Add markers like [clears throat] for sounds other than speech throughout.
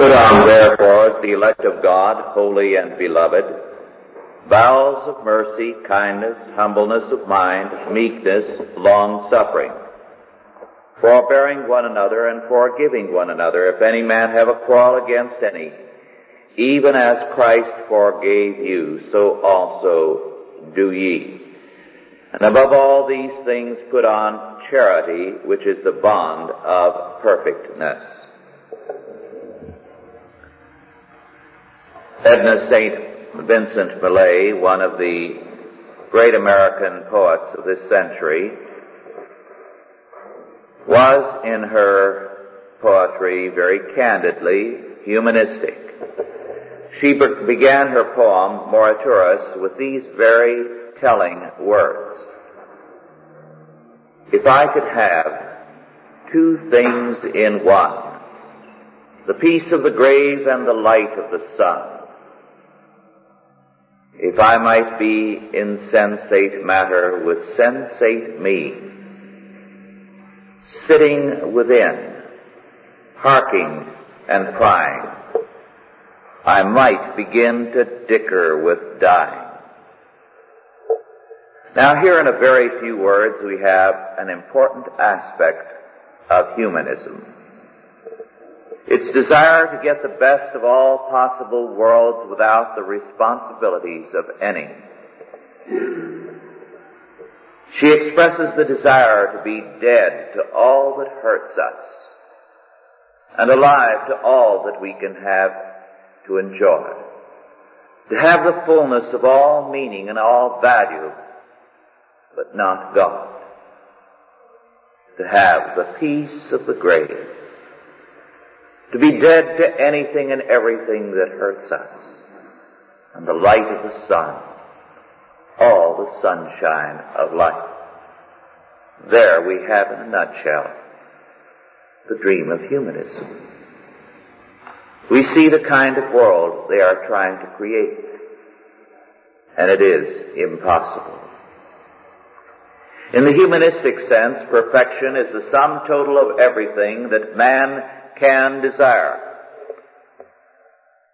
Put on therefore as the elect of God, holy and beloved, vows of mercy, kindness, humbleness of mind, meekness, long suffering, forbearing one another and forgiving one another, if any man have a quarrel against any, even as Christ forgave you, so also do ye. And above all these things put on charity, which is the bond of perfectness. Edna St. Vincent Millay, one of the great American poets of this century, was in her poetry very candidly humanistic. She be- began her poem, Moriturus, with these very telling words. If I could have two things in one, the peace of the grave and the light of the sun, if I might be insensate matter with sensate me, sitting within, harking and prying, I might begin to dicker with dying. Now here in a very few words we have an important aspect of humanism. Its desire to get the best of all possible worlds without the responsibilities of any. She expresses the desire to be dead to all that hurts us and alive to all that we can have to enjoy. To have the fullness of all meaning and all value, but not God. To have the peace of the grave to be dead to anything and everything that hurts us, and the light of the sun, all the sunshine of life. There we have in a nutshell the dream of humanism. We see the kind of world they are trying to create, and it is impossible. In the humanistic sense, perfection is the sum total of everything that man can desire.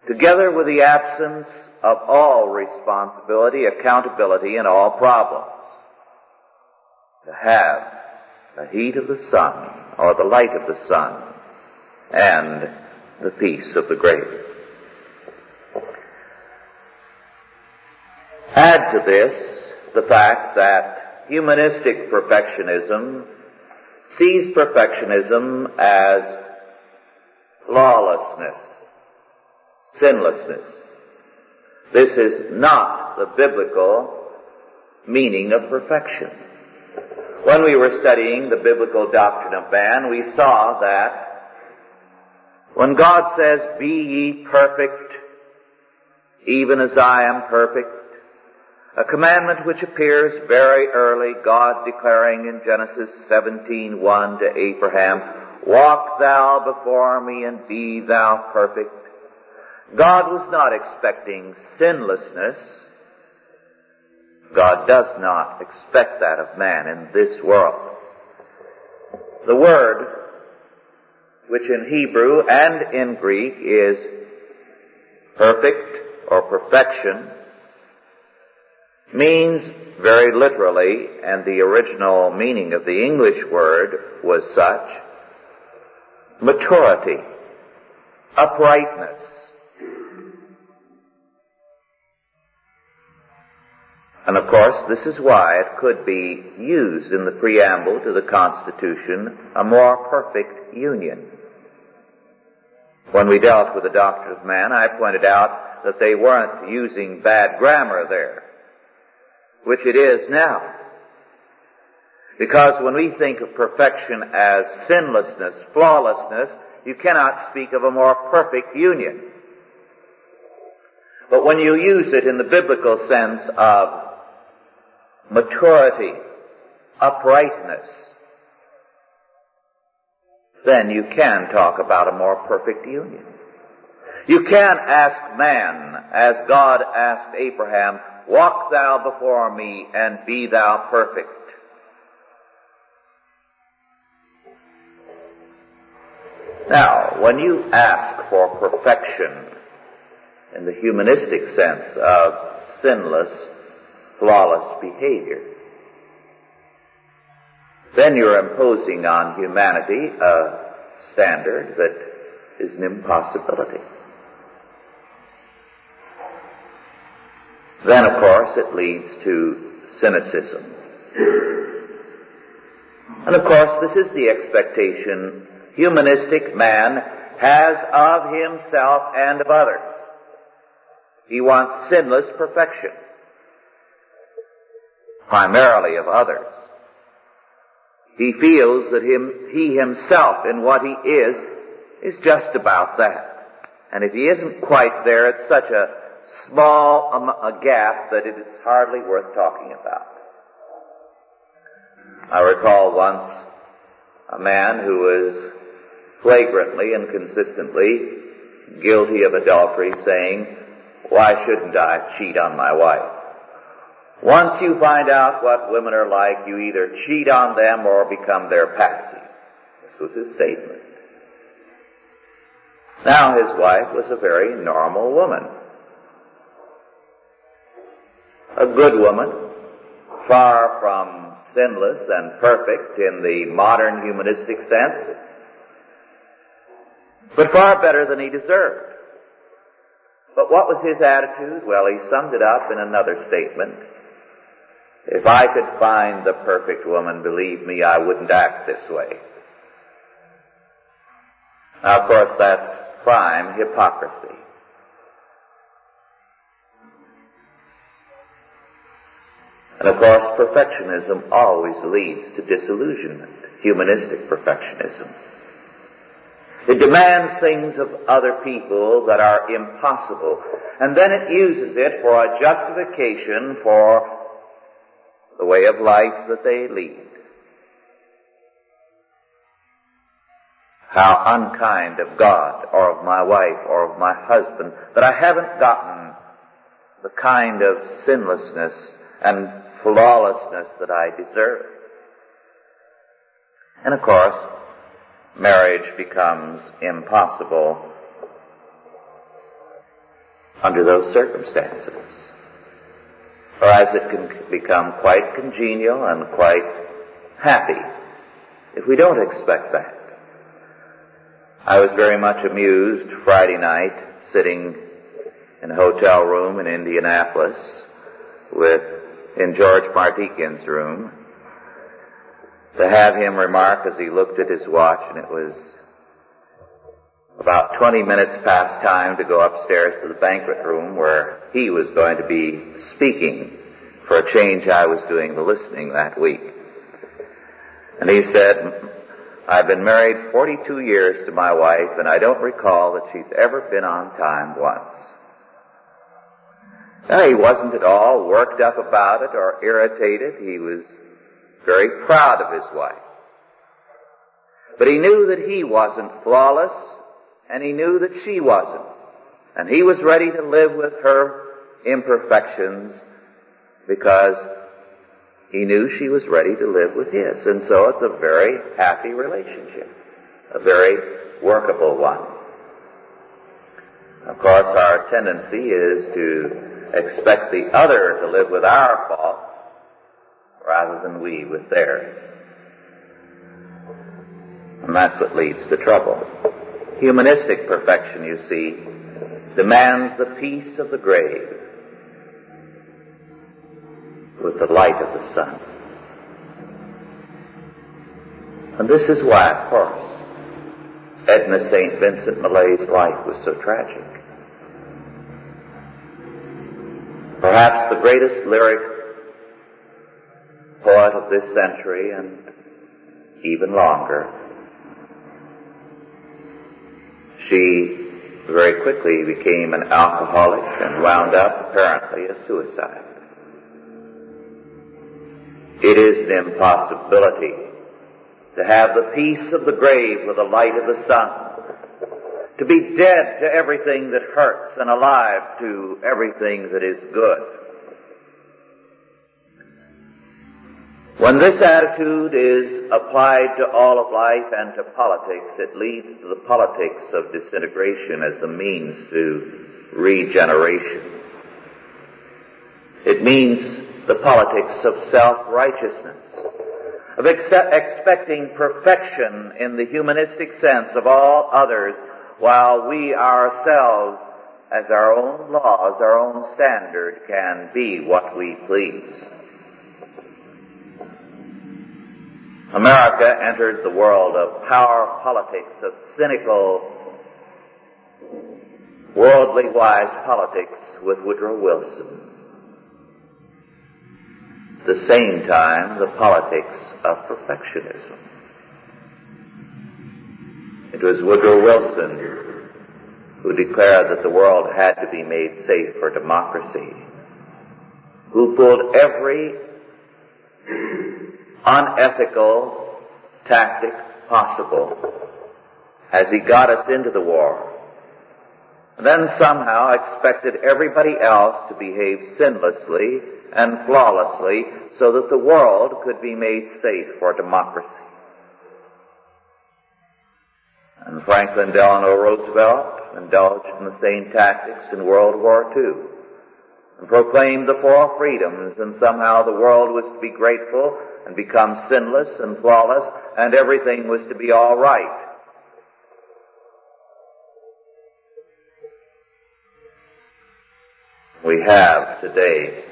Together with the absence of all responsibility, accountability, and all problems. To have the heat of the sun, or the light of the sun, and the peace of the grave. Add to this the fact that humanistic perfectionism sees perfectionism as lawlessness, sinlessness. This is not the biblical meaning of perfection. When we were studying the biblical doctrine of man, we saw that when God says, be ye perfect, even as I am perfect, a commandment which appears very early, God declaring in Genesis 17:1 to Abraham, Walk thou before me and be thou perfect. God was not expecting sinlessness. God does not expect that of man in this world. The word, which in Hebrew and in Greek is perfect or perfection, means very literally, and the original meaning of the English word was such, maturity, uprightness. And of course, this is why it could be used in the preamble to the Constitution, a more perfect union. When we dealt with the doctrine of man, I pointed out that they weren't using bad grammar there, which it is now. Because when we think of perfection as sinlessness, flawlessness, you cannot speak of a more perfect union. But when you use it in the biblical sense of maturity, uprightness, then you can talk about a more perfect union. You can ask man, as God asked Abraham, walk thou before me and be thou perfect. Now, when you ask for perfection in the humanistic sense of sinless, flawless behavior, then you're imposing on humanity a standard that is an impossibility. Then, of course, it leads to cynicism. And of course, this is the expectation humanistic man has of himself and of others. He wants sinless perfection, primarily of others. He feels that him, he himself in what he is, is just about that. And if he isn't quite there, it's such a small um, a gap that it is hardly worth talking about. I recall once a man who was flagrantly and consistently guilty of adultery saying, why shouldn't I cheat on my wife? Once you find out what women are like, you either cheat on them or become their patsy. This was his statement. Now his wife was a very normal woman. A good woman, far from sinless and perfect in the modern humanistic sense, but far better than he deserved. But what was his attitude? Well, he summed it up in another statement. If I could find the perfect woman, believe me, I wouldn't act this way. Now, of course, that's prime hypocrisy. And of course, perfectionism always leads to disillusionment, humanistic perfectionism. It demands things of other people that are impossible. And then it uses it for a justification for the way of life that they lead. How unkind of God or of my wife or of my husband that I haven't gotten the kind of sinlessness and flawlessness that I deserve. And of course, marriage becomes impossible under those circumstances. Or as it can become quite congenial and quite happy if we don't expect that. I was very much amused Friday night sitting in a hotel room in Indianapolis with, in George Mardikian's room to have him remark as he looked at his watch, and it was about 20 minutes past time to go upstairs to the banquet room where he was going to be speaking. For a change, I was doing the listening that week. And he said, I've been married 42 years to my wife, and I don't recall that she's ever been on time once. Now, he wasn't at all worked up about it or irritated. He was very proud of his wife. But he knew that he wasn't flawless, and he knew that she wasn't. And he was ready to live with her imperfections because he knew she was ready to live with his. And so it's a very happy relationship, a very workable one. Of course, our tendency is to expect the other to live with our faults rather than we with theirs. And that's what leads to trouble. Humanistic perfection, you see, demands the peace of the grave with the light of the sun. And this is why, of course, Edna St. Vincent Millay's life was so tragic. Perhaps the greatest lyric poet of this century and even longer. She very quickly became an alcoholic and wound up apparently a suicide. It is an impossibility to have the peace of the grave with the light of the sun, to be dead to everything that hurts and alive to everything that is good. When this attitude is applied to all of life and to politics, it leads to the politics of disintegration as a means to regeneration. It means the politics of self-righteousness, of ex- expecting perfection in the humanistic sense of all others while we ourselves, as our own laws, our own standard, can be what we please. America entered the world of power politics, of cynical, worldly wise politics with Woodrow Wilson. At the same time, the politics of perfectionism. It was Woodrow Wilson who declared that the world had to be made safe for democracy, who pulled every unethical tactic possible as he got us into the war. And then somehow expected everybody else to behave sinlessly and flawlessly so that the world could be made safe for democracy. And Franklin Delano Roosevelt indulged in the same tactics in World War II and proclaimed the four freedoms and somehow the world was to be grateful and become sinless and flawless and everything was to be all right. We have today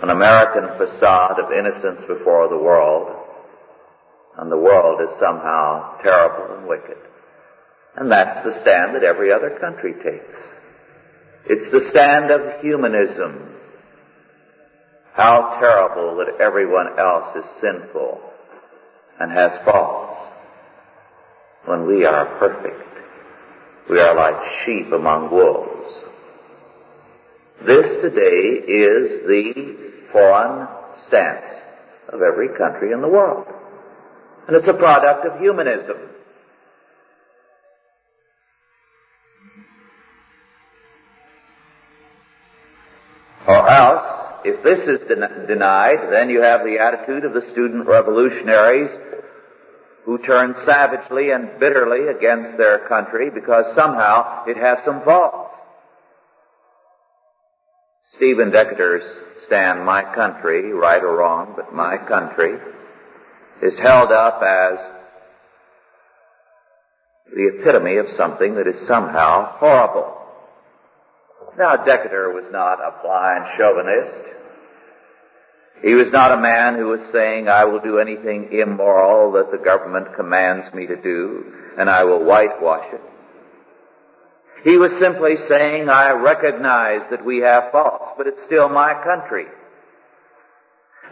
an American facade of innocence before the world and the world is somehow terrible and wicked. And that's the stand that every other country takes. It's the stand of humanism. How terrible that everyone else is sinful and has faults when we are perfect. We are like sheep among wolves. This today is the foreign stance of every country in the world. And it's a product of humanism. If this is den- denied, then you have the attitude of the student revolutionaries who turn savagely and bitterly against their country because somehow it has some faults. Stephen Decatur's stand, My Country, right or wrong, but My Country, is held up as the epitome of something that is somehow horrible. Now, Decatur was not a blind chauvinist. He was not a man who was saying, I will do anything immoral that the government commands me to do, and I will whitewash it. He was simply saying, I recognize that we have faults, but it's still my country.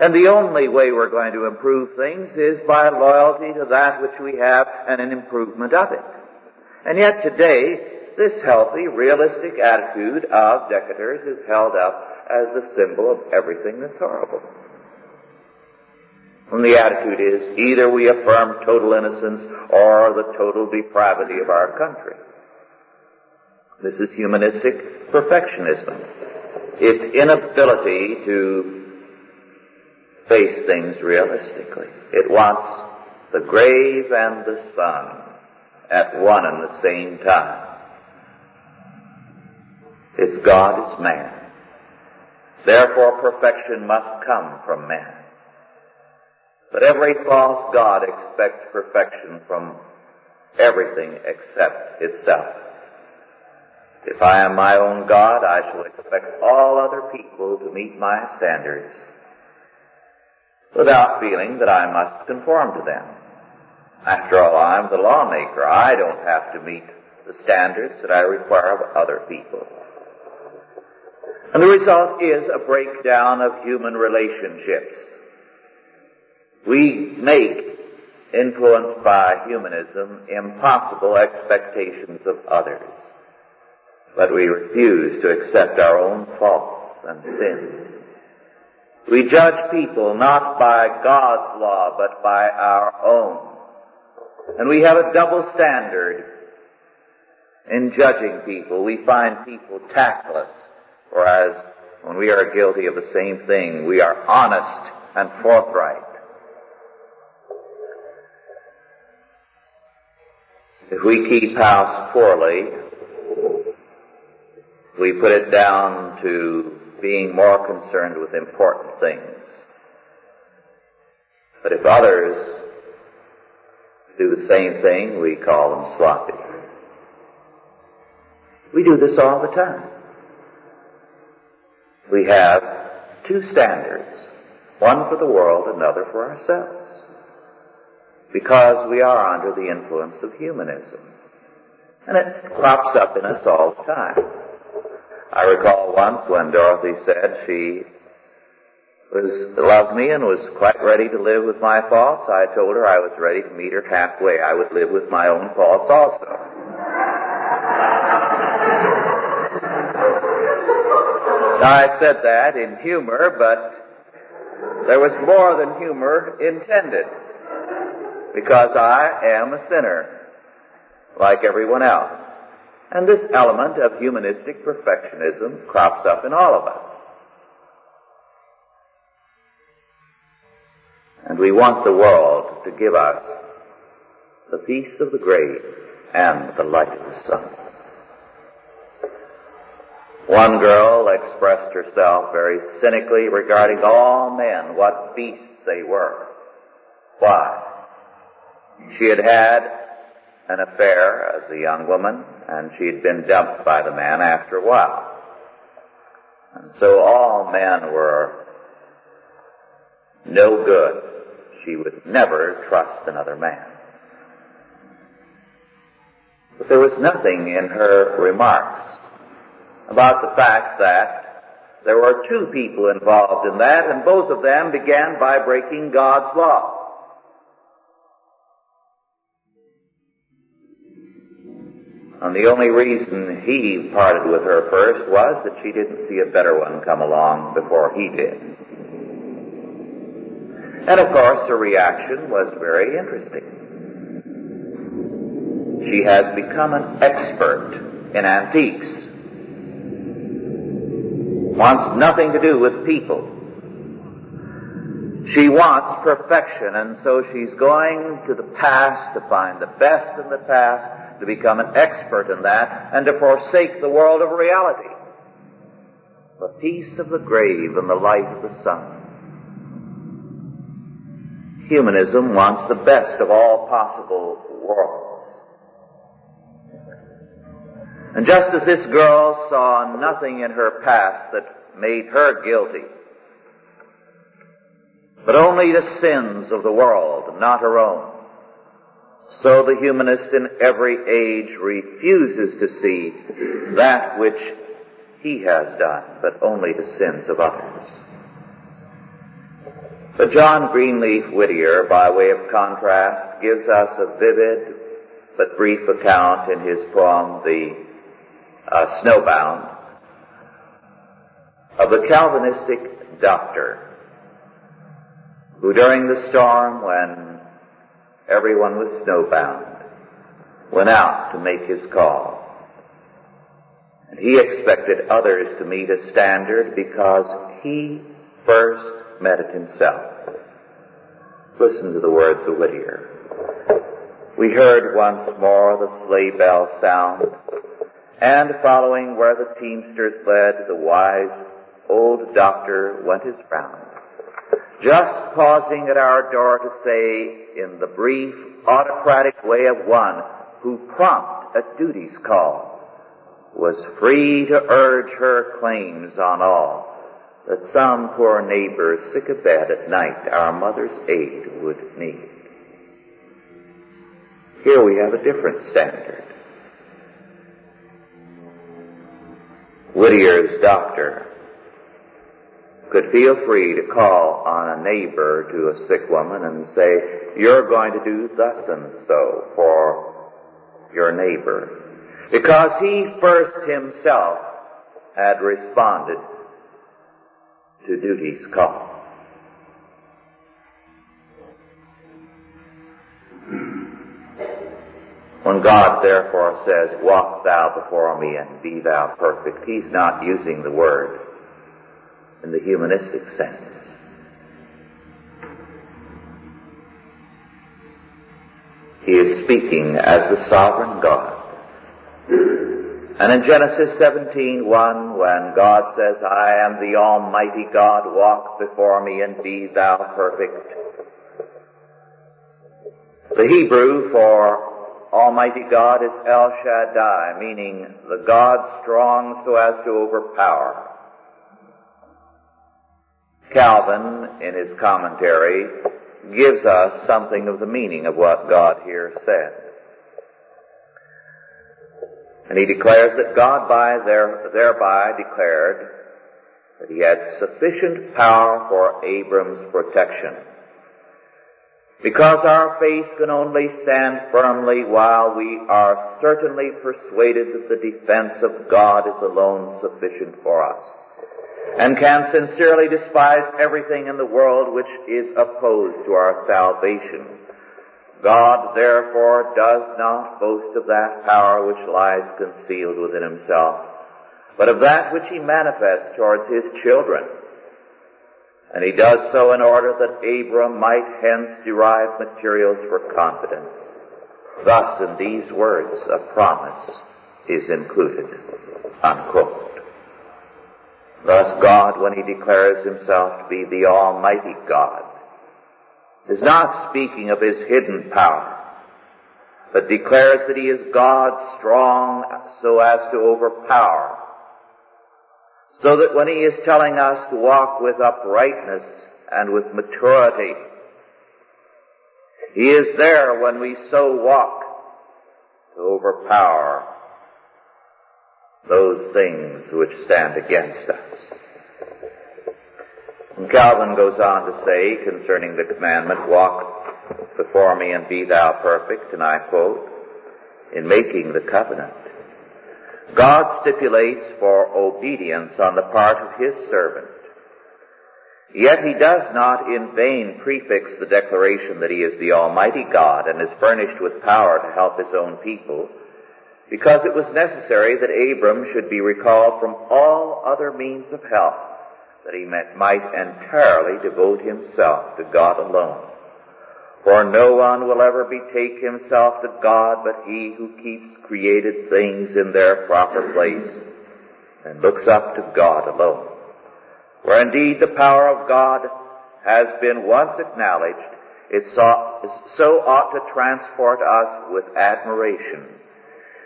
And the only way we're going to improve things is by loyalty to that which we have and an improvement of it. And yet today, this healthy, realistic attitude of Decatur's is held up as the symbol of everything that's horrible. And the attitude is either we affirm total innocence or the total depravity of our country. This is humanistic perfectionism. Its inability to face things realistically. It wants the grave and the sun at one and the same time. Its God is man. Therefore perfection must come from man. But every false God expects perfection from everything except itself. If I am my own God, I shall expect all other people to meet my standards without feeling that I must conform to them. After all, I'm the lawmaker. I don't have to meet the standards that I require of other people. And the result is a breakdown of human relationships. We make, influenced by humanism, impossible expectations of others. But we refuse to accept our own faults and sins. We judge people not by God's law, but by our own. And we have a double standard in judging people. We find people tactless, whereas when we are guilty of the same thing, we are honest and forthright. If we keep house poorly, we put it down to being more concerned with important things. But if others do the same thing, we call them sloppy. We do this all the time. We have two standards, one for the world, another for ourselves, because we are under the influence of humanism. And it crops up in us all the time. I recall once when Dorothy said she was loved me and was quite ready to live with my faults. I told her I was ready to meet her halfway. I would live with my own faults also. I said that in humor, but there was more than humor intended. Because I am a sinner, like everyone else. And this element of humanistic perfectionism crops up in all of us. And we want the world to give us the peace of the grave and the light of the sun. One girl expressed herself very cynically regarding all men, what beasts they were. Why? She had had an affair as a young woman, and she had been dumped by the man after a while. And so all men were no good. She would never trust another man. But there was nothing in her remarks about the fact that there were two people involved in that, and both of them began by breaking God's law. And the only reason he parted with her first was that she didn't see a better one come along before he did. And of course, her reaction was very interesting. She has become an expert in antiques wants nothing to do with people. She wants perfection, and so she's going to the past to find the best in the past, to become an expert in that, and to forsake the world of reality. The peace of the grave and the light of the sun. Humanism wants the best of all possible worlds. And just as this girl saw nothing in her past that made her guilty, but only the sins of the world, not her own, so the humanist in every age refuses to see that which he has done, but only the sins of others. But John Greenleaf Whittier, by way of contrast, gives us a vivid but brief account in his poem, The uh, snowbound, of the Calvinistic doctor who during the storm when everyone was snowbound went out to make his call. And he expected others to meet a standard because he first met it himself. Listen to the words of Whittier. We heard once more the sleigh bell sound and following where the teamsters led, the wise old doctor went his round, just pausing at our door to say, in the brief, autocratic way of one who prompt at duty's call, was free to urge her claims on all, that some poor neighbor sick abed at night our mother's aid would need. Here we have a different standard. Whittier's doctor could feel free to call on a neighbor to a sick woman and say, you're going to do thus and so for your neighbor. Because he first himself had responded to duty's call. When God therefore says, walk thou before me and be thou perfect, he's not using the word in the humanistic sense. He is speaking as the sovereign God. And in Genesis 17:1, when God says, I am the Almighty God, walk before me and be thou perfect. The Hebrew for Almighty God is El Shaddai, meaning the God strong so as to overpower. Calvin, in his commentary, gives us something of the meaning of what God here said. And he declares that God by there, thereby declared that he had sufficient power for Abram's protection. Because our faith can only stand firmly while we are certainly persuaded that the defense of God is alone sufficient for us and can sincerely despise everything in the world which is opposed to our salvation. God therefore does not boast of that power which lies concealed within himself, but of that which he manifests towards his children. And he does so in order that Abram might hence derive materials for confidence. Thus in these words a promise is included. Unquote. Thus God, when he declares himself to be the Almighty God, is not speaking of his hidden power, but declares that he is God strong so as to overpower. So that when he is telling us to walk with uprightness and with maturity, he is there when we so walk to overpower those things which stand against us. And Calvin goes on to say concerning the commandment, walk before me and be thou perfect, and I quote, in making the covenant. God stipulates for obedience on the part of his servant. Yet he does not in vain prefix the declaration that he is the Almighty God and is furnished with power to help his own people because it was necessary that Abram should be recalled from all other means of help, that he might entirely devote himself to God alone. For no one will ever betake himself to God but he who keeps created things in their proper place and looks up to God alone. Where indeed the power of God has been once acknowledged, it so ought to transport us with admiration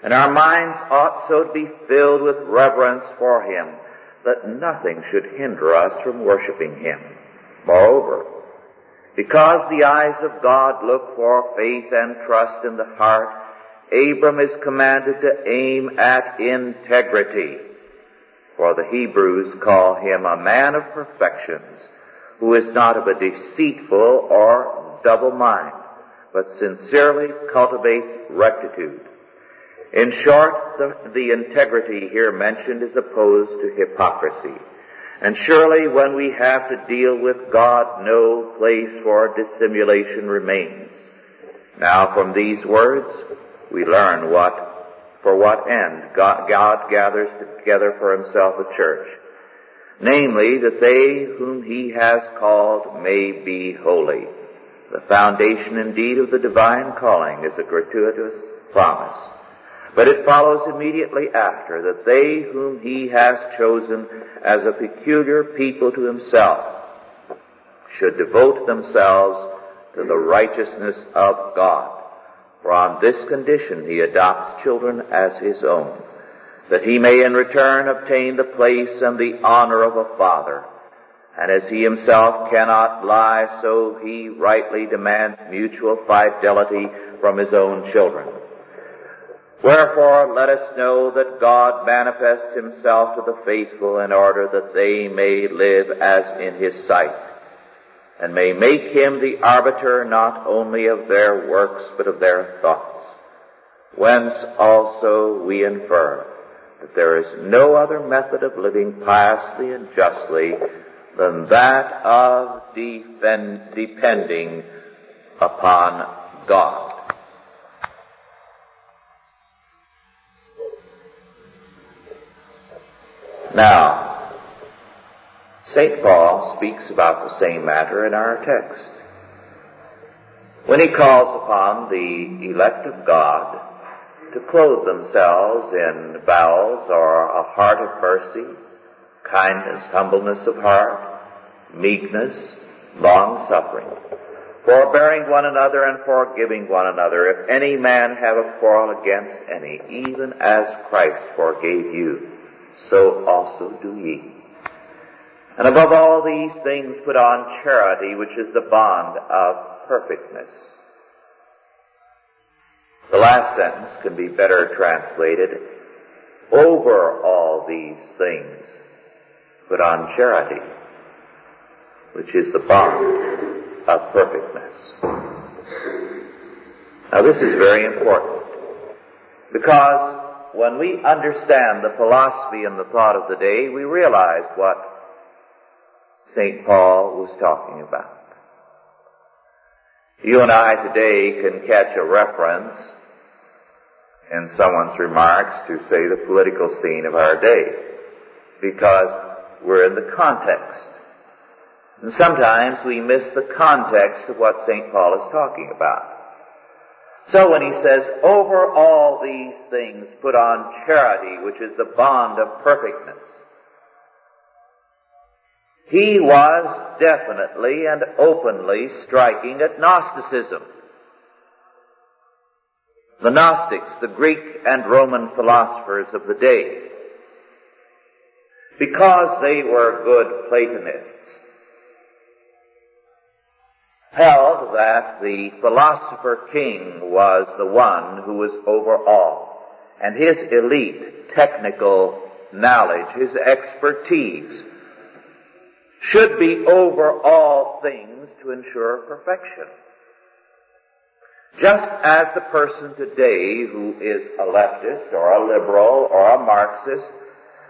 and our minds ought so to be filled with reverence for Him that nothing should hinder us from worshiping Him. Moreover, because the eyes of God look for faith and trust in the heart, Abram is commanded to aim at integrity. For the Hebrews call him a man of perfections, who is not of a deceitful or double mind, but sincerely cultivates rectitude. In short, the, the, integrity here mentioned is opposed to hypocrisy. And surely when we have to deal with God, no place for dissimulation remains. Now from these words, we learn what, for what end God, God gathers together for himself a church. Namely, that they whom he has called may be holy. The foundation indeed of the divine calling is a gratuitous promise. But it follows immediately after that they whom he has chosen as a peculiar people to himself should devote themselves to the righteousness of God. For on this condition he adopts children as his own, that he may in return obtain the place and the honor of a father. And as he himself cannot lie, so he rightly demands mutual fidelity from his own children. Wherefore let us know that God manifests himself to the faithful in order that they may live as in his sight, and may make him the arbiter not only of their works but of their thoughts. Whence also we infer that there is no other method of living piously and justly than that of defend, depending upon God. Now, St. Paul speaks about the same matter in our text. When he calls upon the elect of God to clothe themselves in bowels or a heart of mercy, kindness, humbleness of heart, meekness, long suffering, forbearing one another and forgiving one another, if any man have a quarrel against any, even as Christ forgave you, so also do ye. And above all these things put on charity, which is the bond of perfectness. The last sentence can be better translated, over all these things put on charity, which is the bond of perfectness. Now this is very important because when we understand the philosophy and the thought of the day, we realize what St. Paul was talking about. You and I today can catch a reference in someone's remarks to say the political scene of our day because we're in the context. And sometimes we miss the context of what St. Paul is talking about. So when he says, over all these things put on charity, which is the bond of perfectness, he was definitely and openly striking at Gnosticism. The Gnostics, the Greek and Roman philosophers of the day, because they were good Platonists, held that the philosopher king was the one who was over all, and his elite technical knowledge, his expertise, should be over all things to ensure perfection. Just as the person today who is a leftist or a liberal or a Marxist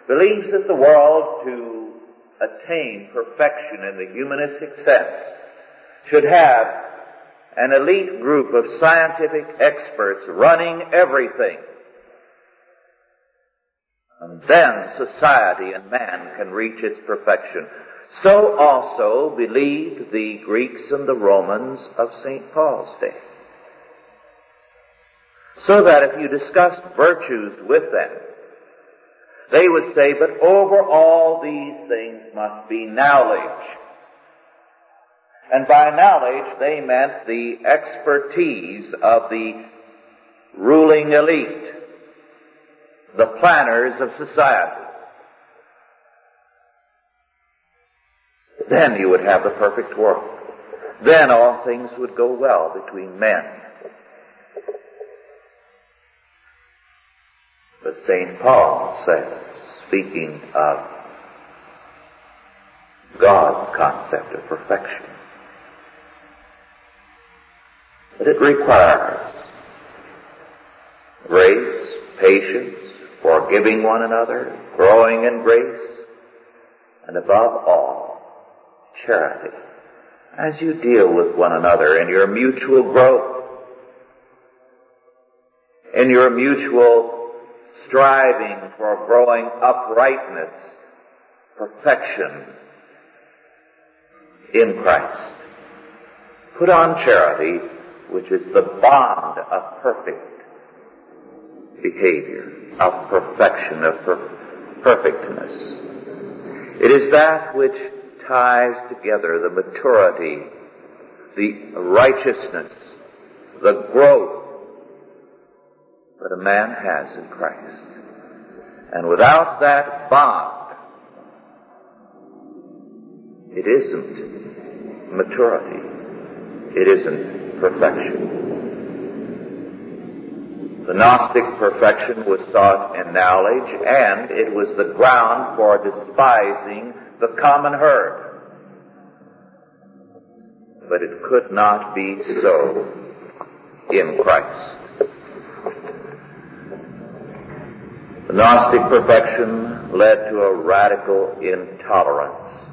believes that the world to attain perfection in the humanistic sense should have an elite group of scientific experts running everything. And then society and man can reach its perfection. So also believed the Greeks and the Romans of St. Paul's day. So that if you discussed virtues with them, they would say, but over all these things must be knowledge. And by knowledge, they meant the expertise of the ruling elite, the planners of society. Then you would have the perfect world. Then all things would go well between men. But St. Paul says, speaking of God's concept of perfection, that it requires grace, patience, forgiving one another, growing in grace, and above all, charity as you deal with one another in your mutual growth, in your mutual striving for growing uprightness, perfection in Christ. Put on charity, which is the bond of perfect behavior, of perfection, of per- perfectness. It is that which ties together the maturity, the righteousness, the growth that a man has in Christ. And without that bond, it isn't maturity. It isn't perfection. The Gnostic perfection was sought in knowledge, and it was the ground for despising the common herd. But it could not be so in Christ. The Gnostic perfection led to a radical intolerance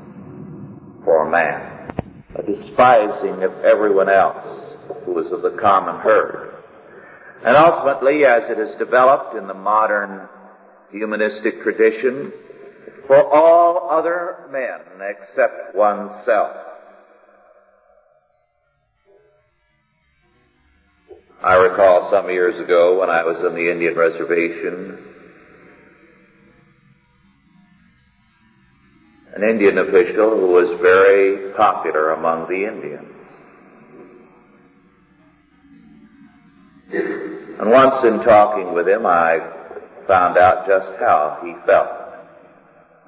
for man, a despising of everyone else who was of the common herd. And ultimately, as it has developed in the modern humanistic tradition, for all other men except oneself. I recall some years ago when I was on the Indian reservation, an Indian official who was very popular among the Indians. And once in talking with him, I found out just how he felt.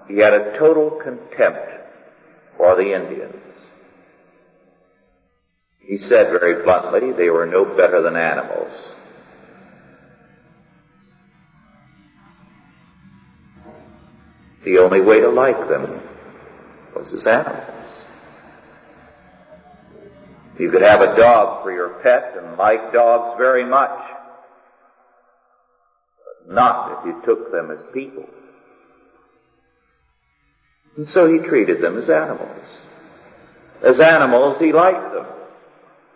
He had a total contempt for the Indians. He said very bluntly they were no better than animals. The only way to like them was as animals. You could have a dog for your pet and like dogs very much, not if you took them as people. And so he treated them as animals. As animals, he liked them.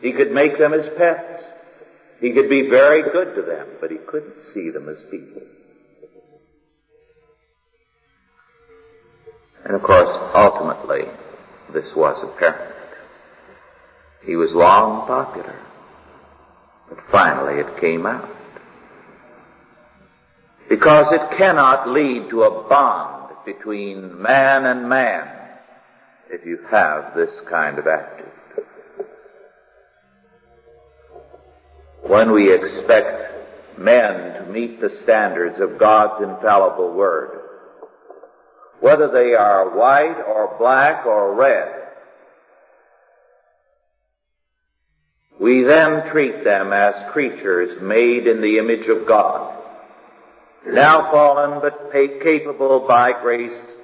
He could make them his pets. He could be very good to them, but he couldn't see them as people. And of course, ultimately, this was apparent. He was long popular, but finally it came out. Because it cannot lead to a bond between man and man if you have this kind of attitude. When we expect men to meet the standards of God's infallible Word, whether they are white or black or red, we then treat them as creatures made in the image of God, now fallen but capable by grace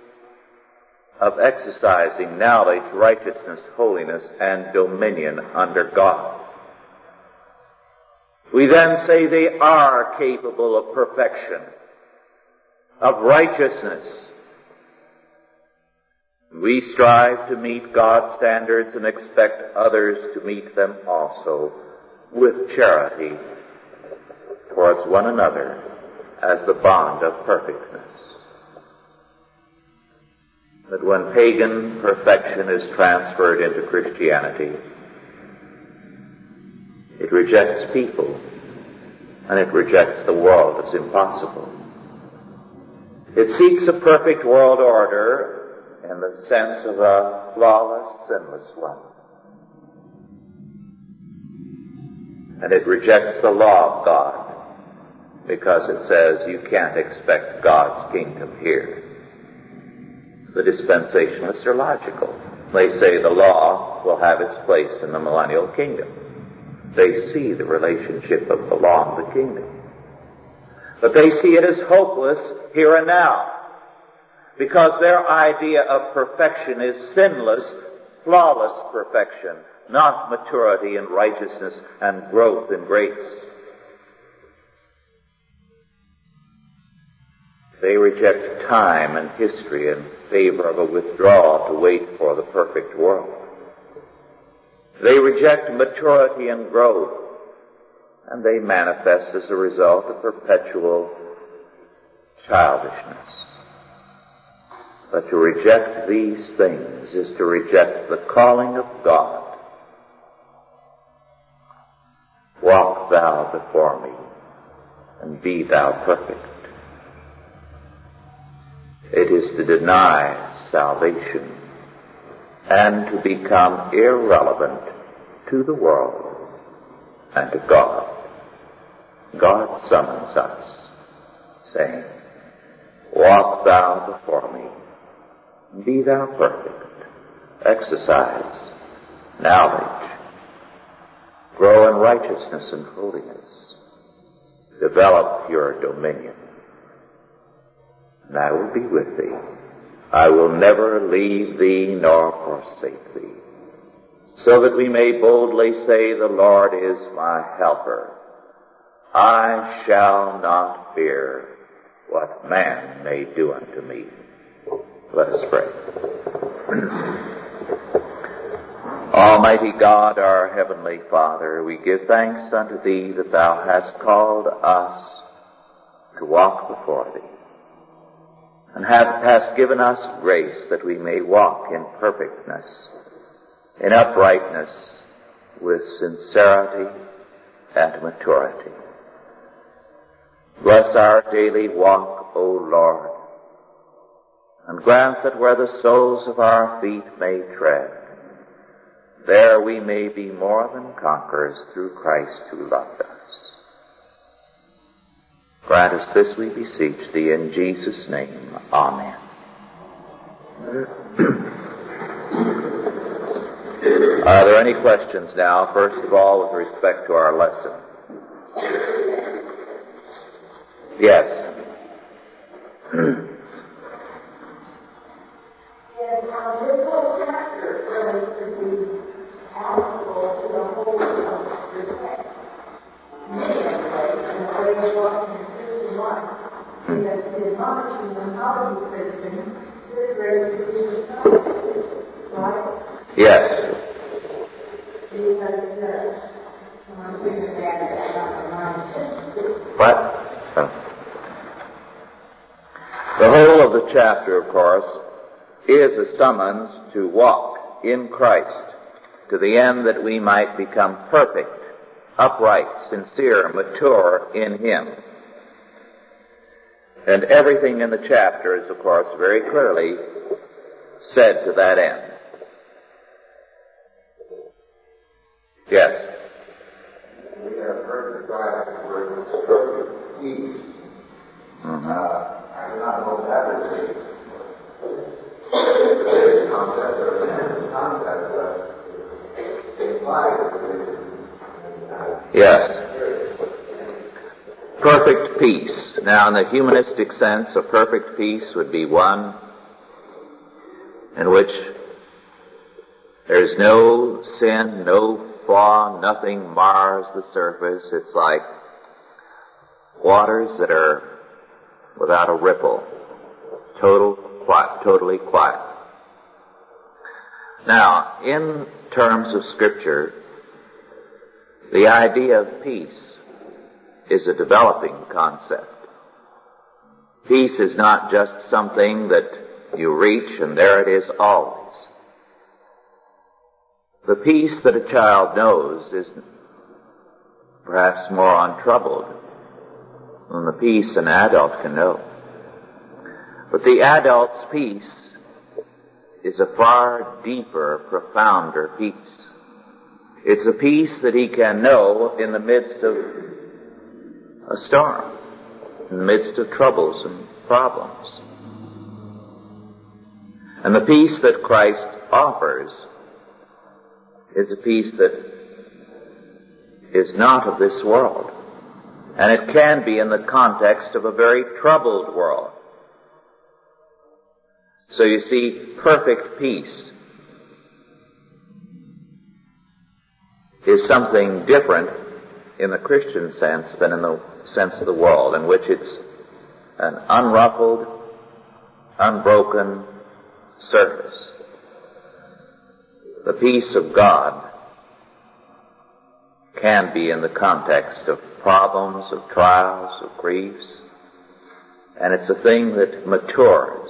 of exercising knowledge, righteousness, holiness, and dominion under God. We then say they are capable of perfection, of righteousness. We strive to meet God's standards and expect others to meet them also with charity towards one another as the bond of perfectness. But when pagan perfection is transferred into Christianity, it rejects people and it rejects the world as impossible. It seeks a perfect world order in the sense of a flawless, sinless one. And it rejects the law of God because it says you can't expect God's kingdom here. The dispensationalists are logical. They say the law will have its place in the millennial kingdom. They see the relationship of the law and the kingdom. But they see it as hopeless here and now. Because their idea of perfection is sinless, flawless perfection, not maturity and righteousness and growth in grace. They reject time and history in favor of a withdrawal to wait for the perfect world. They reject maturity and growth, and they manifest as a result of perpetual childishness. But to reject these things is to reject the calling of God. Walk thou before me, and be thou perfect. It is to deny salvation and to become irrelevant to the world and to God. God summons us, saying, Walk thou before me, be thou perfect, exercise knowledge, grow in righteousness and holiness, develop your dominion, and I will be with thee I will never leave thee nor forsake thee. So that we may boldly say, the Lord is my helper. I shall not fear what man may do unto me. Let us pray. [clears throat] Almighty God, our Heavenly Father, we give thanks unto Thee that Thou hast called us to walk before Thee and have, hast given us grace that we may walk in perfectness, in uprightness, with sincerity and maturity. Bless our daily walk, O Lord, and grant that where the soles of our feet may tread, there we may be more than conquerors through Christ who loved us. Grant us this, we beseech thee, in Jesus' name. Amen. [clears throat] Are there any questions now, first of all, with respect to our lesson? Yes. [clears throat] [clears throat] because the admonishing them how to be Christian, this very Christian right? Yes. Because, I'm thinking about it, about the. What? Oh. The whole of the chapter, of course, is a summons to walk in Christ to the end that we might become perfect, upright, sincere, mature in Him. And everything in the chapter is, of course, very clearly said to that end. Yes. We have heard word perfect peace. Mhm. Uh, I do not know if that is a concept or a concept, but it implies Yes. Perfect peace. Now, in the humanistic sense, a perfect peace would be one in which there's no sin, no flaw, nothing mars the surface. It's like waters that are without a ripple. Total quiet, totally quiet. Now, in terms of scripture, the idea of peace is a developing concept. Peace is not just something that you reach and there it is always. The peace that a child knows is perhaps more untroubled than the peace an adult can know. But the adult's peace is a far deeper, profounder peace. It's a peace that he can know in the midst of a storm, in the midst of troubles and problems. And the peace that Christ offers is a peace that is not of this world. And it can be in the context of a very troubled world. So you see, perfect peace is something different in the Christian sense than in the sense of the world, in which it's an unruffled, unbroken surface. The peace of God can be in the context of problems, of trials, of griefs, and it's a thing that matures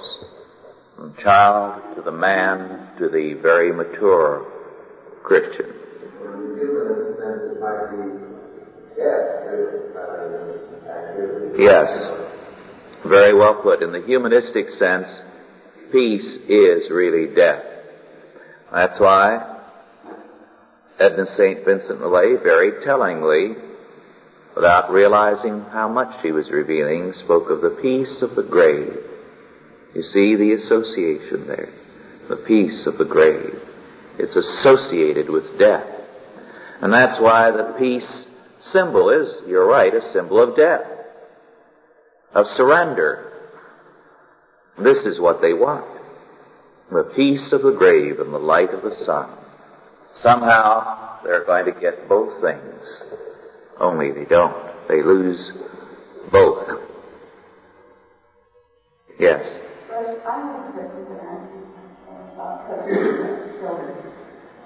from child to the man to the very mature Christian. Yes, very well put. In the humanistic sense, peace is really death. That's why Edna St. Vincent Millay very tellingly, without realizing how much she was revealing, spoke of the peace of the grave. You see the association there. The peace of the grave. It's associated with death. And that's why the peace symbol is, you're right, a symbol of death. Of surrender. This is what they want. The peace of the grave and the light of the sun. Somehow they're going to get both things. Only they don't. They lose both. Yes.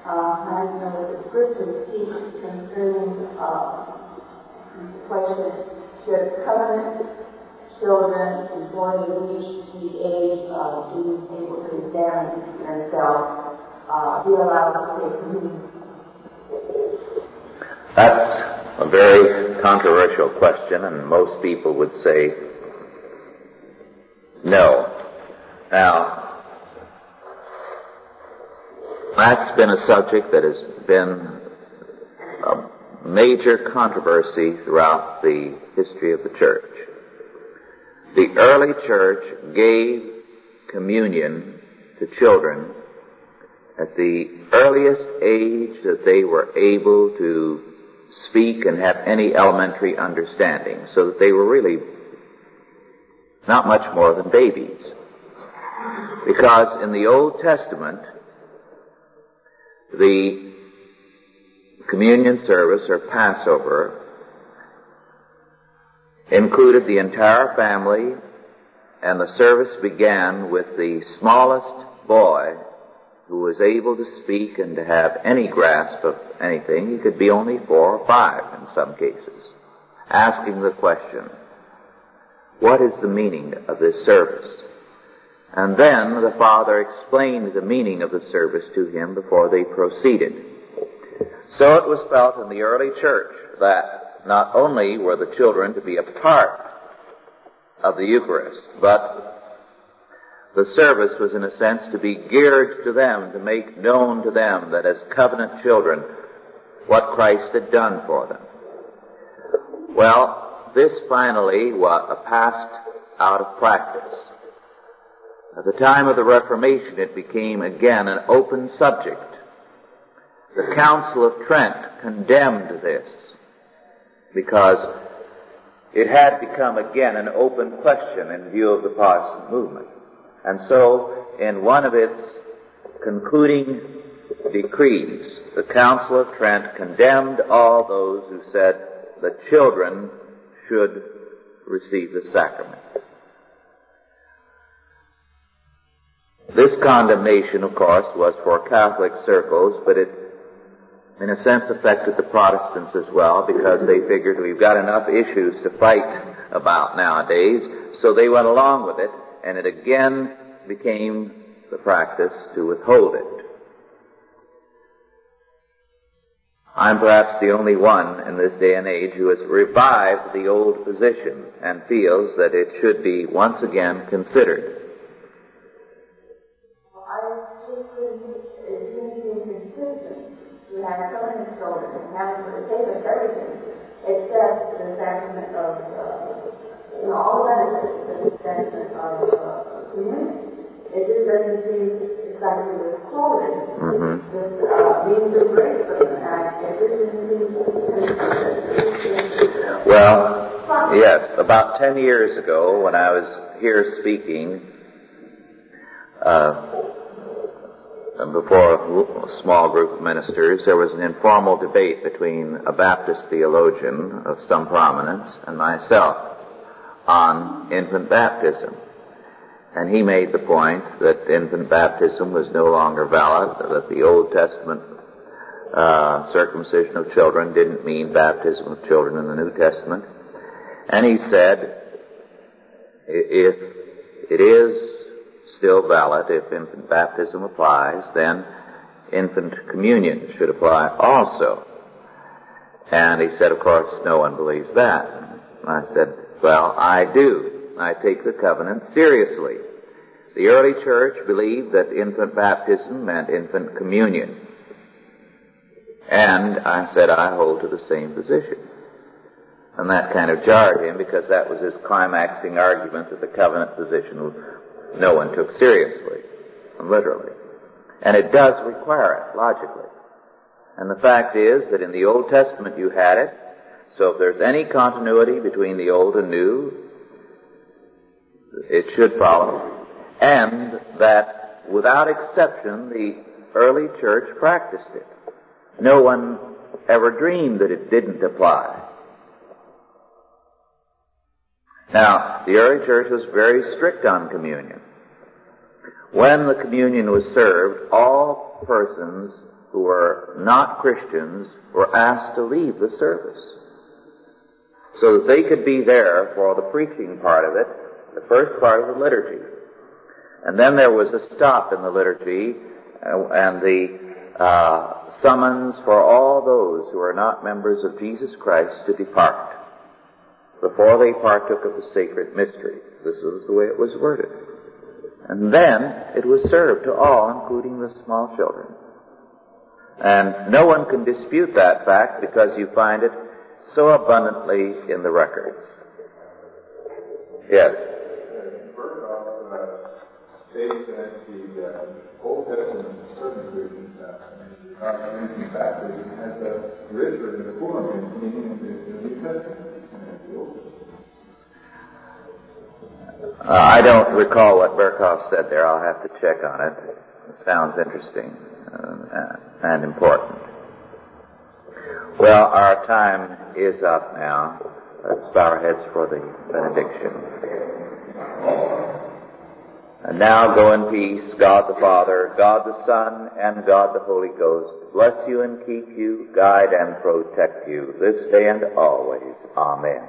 Uh, I know that the scriptures teach concerning uh, the question, should covenant children before they reach the age of being able to examine themselves uh, be allowed to take communion? That's a very controversial question, and most people would say no. Now, that's been a subject that has been a major controversy throughout the history of the church. The early church gave communion to children at the earliest age that they were able to speak and have any elementary understanding, so that they were really not much more than babies. Because in the Old Testament, the communion service or Passover included the entire family and the service began with the smallest boy who was able to speak and to have any grasp of anything. He could be only four or five in some cases, asking the question, what is the meaning of this service? And then the father explained the meaning of the service to him before they proceeded. So it was felt in the early church that not only were the children to be a part of the Eucharist, but the service was in a sense to be geared to them, to make known to them that as covenant children, what Christ had done for them. Well, this finally was uh, passed out of practice. At the time of the Reformation, it became again an open subject. The Council of Trent condemned this because it had become again an open question in view of the Protestant movement. And so, in one of its concluding decrees, the Council of Trent condemned all those who said that children should receive the sacrament. This condemnation, of course, was for Catholic circles, but it, in a sense, affected the Protestants as well because they figured we've got enough issues to fight about nowadays, so they went along with it, and it again became the practice to withhold it. I'm perhaps the only one in this day and age who has revived the old position and feels that it should be once again considered. Have so many children and having for the sake of everything except the sacrament of, uh, you know, all the benefits, the sacrament of uh, communion. It just doesn't seem exactly withholding. Mhm. Just uh, being the grace of them. And it just doesn't seem. Well, yes, about ten years ago when I was here speaking, uh, before a small group of ministers, there was an informal debate between a Baptist theologian of some prominence and myself on infant baptism. And he made the point that infant baptism was no longer valid, that the Old Testament uh, circumcision of children didn't mean baptism of children in the New Testament. And he said, if it is still valid, if infant baptism applies, then infant communion should apply also. And he said, of course, no one believes that. I said, well, I do. I take the covenant seriously. The early church believed that infant baptism meant infant communion. And I said, I hold to the same position. And that kind of jarred him because that was his climaxing argument that the covenant position no one took seriously literally. And it does require it, logically. And the fact is that in the Old Testament you had it, so if there's any continuity between the Old and New, it should follow. And that without exception, the early church practiced it. No one ever dreamed that it didn't apply. Now, the early church was very strict on communion. When the communion was served, all persons who were not Christians were asked to leave the service. so that they could be there for the preaching part of it, the first part of the liturgy. And then there was a stop in the liturgy and the uh, summons for all those who are not members of Jesus Christ to depart before they partook of the sacred mystery. This was the way it was worded. And then it was served to all, including the small children. And no one can dispute that fact because you find it so abundantly in the records. Yes. Uh, uh, has a meaning in the New Testament. Uh, I don't recall what Berkhof said there. I'll have to check on it. It sounds interesting uh, and important. Well, our time is up now. Let's bow our heads for the benediction. And now go in peace, God the Father, God the Son, and God the Holy Ghost. Bless you and keep you, guide and protect you this day and always. Amen.